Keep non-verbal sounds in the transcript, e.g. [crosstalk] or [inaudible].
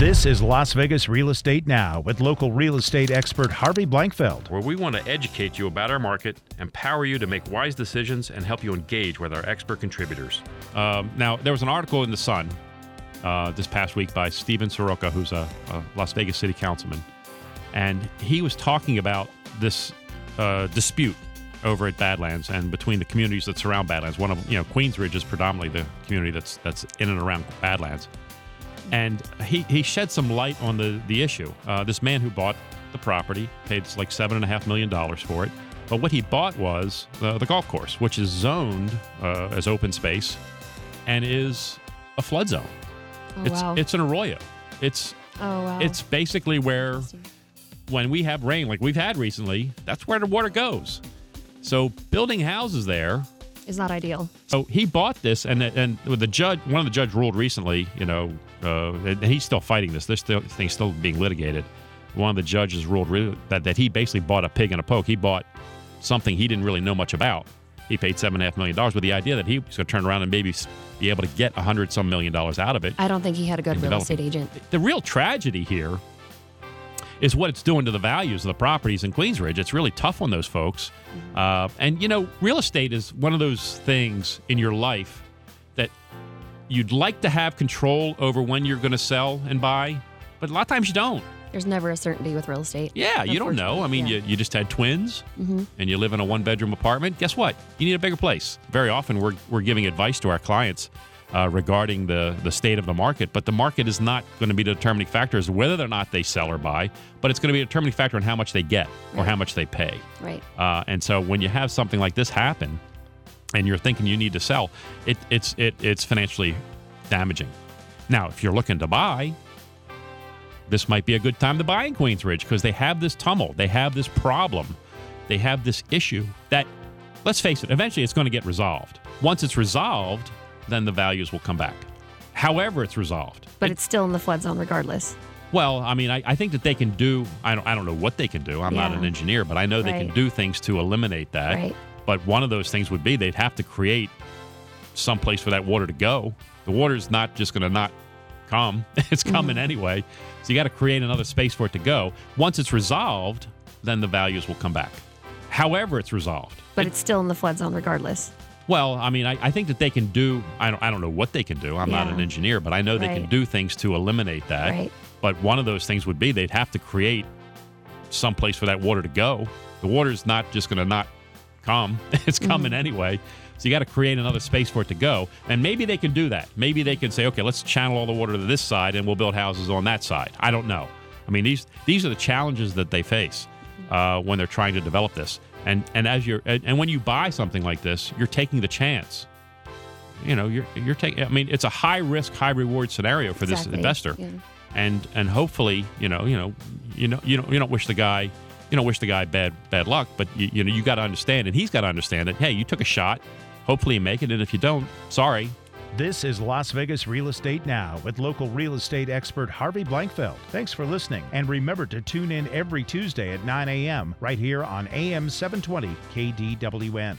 This is Las Vegas Real Estate Now with local real estate expert Harvey Blankfeld. where we want to educate you about our market, empower you to make wise decisions, and help you engage with our expert contributors. Um, now, there was an article in The Sun uh, this past week by Steven Seroka, who's a, a Las Vegas city councilman, and he was talking about this uh, dispute over at Badlands and between the communities that surround Badlands. One of you know Queensridge is predominantly the community that's that's in and around Badlands, and he he shed some light on the the issue. Uh, this man who bought the property paid like seven and a half million dollars for it, but what he bought was uh, the golf course, which is zoned uh, as open space, and is a flood zone. Oh, it's wow. it's an arroyo. It's oh, wow. it's basically where when we have rain like we've had recently, that's where the water goes. So building houses there. Is not ideal. So he bought this, and and the judge, one of the judge ruled recently, you know, uh, and he's still fighting this. This thing's still being litigated. One of the judges ruled re- that that he basically bought a pig in a poke. He bought something he didn't really know much about. He paid seven and a half million dollars with the idea that he was going to turn around and maybe be able to get a hundred some million dollars out of it. I don't think he had a good real estate agent. The real tragedy here is what it's doing to the values of the properties in Queensridge. It's really tough on those folks. Uh, and, you know, real estate is one of those things in your life that you'd like to have control over when you're going to sell and buy, but a lot of times you don't. There's never a certainty with real estate. Yeah, you don't know. I mean, Yeah. you, you just had twins Mhm. and you live in a one bedroom apartment. Guess what? You need a bigger place. Very often we're, we're giving advice to our clients uh, regarding the, the state of the market, but the market is not going to be the determining factor as whether or not they sell or buy, but it's going to be a determining factor in how much they get or how much they pay. Right. Uh, and so when you have something like this happen and you're thinking you need to sell, it, it's, it, it's financially damaging. Now, if you're looking to buy, this might be a good time to buy in Queensridge because they have this tumult, they have this problem, they have this issue that, let's face it, eventually it's going to get resolved. Once it's resolved, then the values will come back. However, it's resolved. But it's still in the flood zone regardless. Well, I mean, I, I think that they can do. I don't. I don't know what they can do. I'm not an engineer, but I know they can do things to eliminate that. Right. But one of those things would be they'd have to create some place for that water to go. The water's not just going to not come; [laughs] it's coming Mm-hmm. anyway. So you got to create another space for it to go. Once it's resolved, then the values will come back. However, it's resolved. But it's still in the flood zone regardless. Well, I mean, I, I think that they can do. I don't. I don't know what they can do. I'm not an engineer, but I know they can do things to eliminate that. Right. But one of those things would be they'd have to create some place for that water to go. The water's not just going to not come; [laughs] it's mm-hmm. coming anyway. So you got to create another space for it to go. And maybe they can do that. Maybe they can say, okay, let's channel all the water to this side, and we'll build houses on that side. I don't know. I mean, these these are the challenges that they face uh, when they're trying to develop this. And and as you're and, and when you buy something like this, you're taking the chance. You know, you're you're taking. I mean, it's a high risk, high reward scenario for this investor Yeah. and and hopefully you know you know you know you don't you don't wish the guy you don't wish the guy bad bad luck but you, you know you got to understand and he's got to understand that hey you took a shot hopefully you make it and if you don't sorry This is Las Vegas Real Estate Now with local real estate expert Harvey Blankfeld. Thanks for listening. And remember to tune in every Tuesday at 9 a.m. right here on AM 720 KDWN.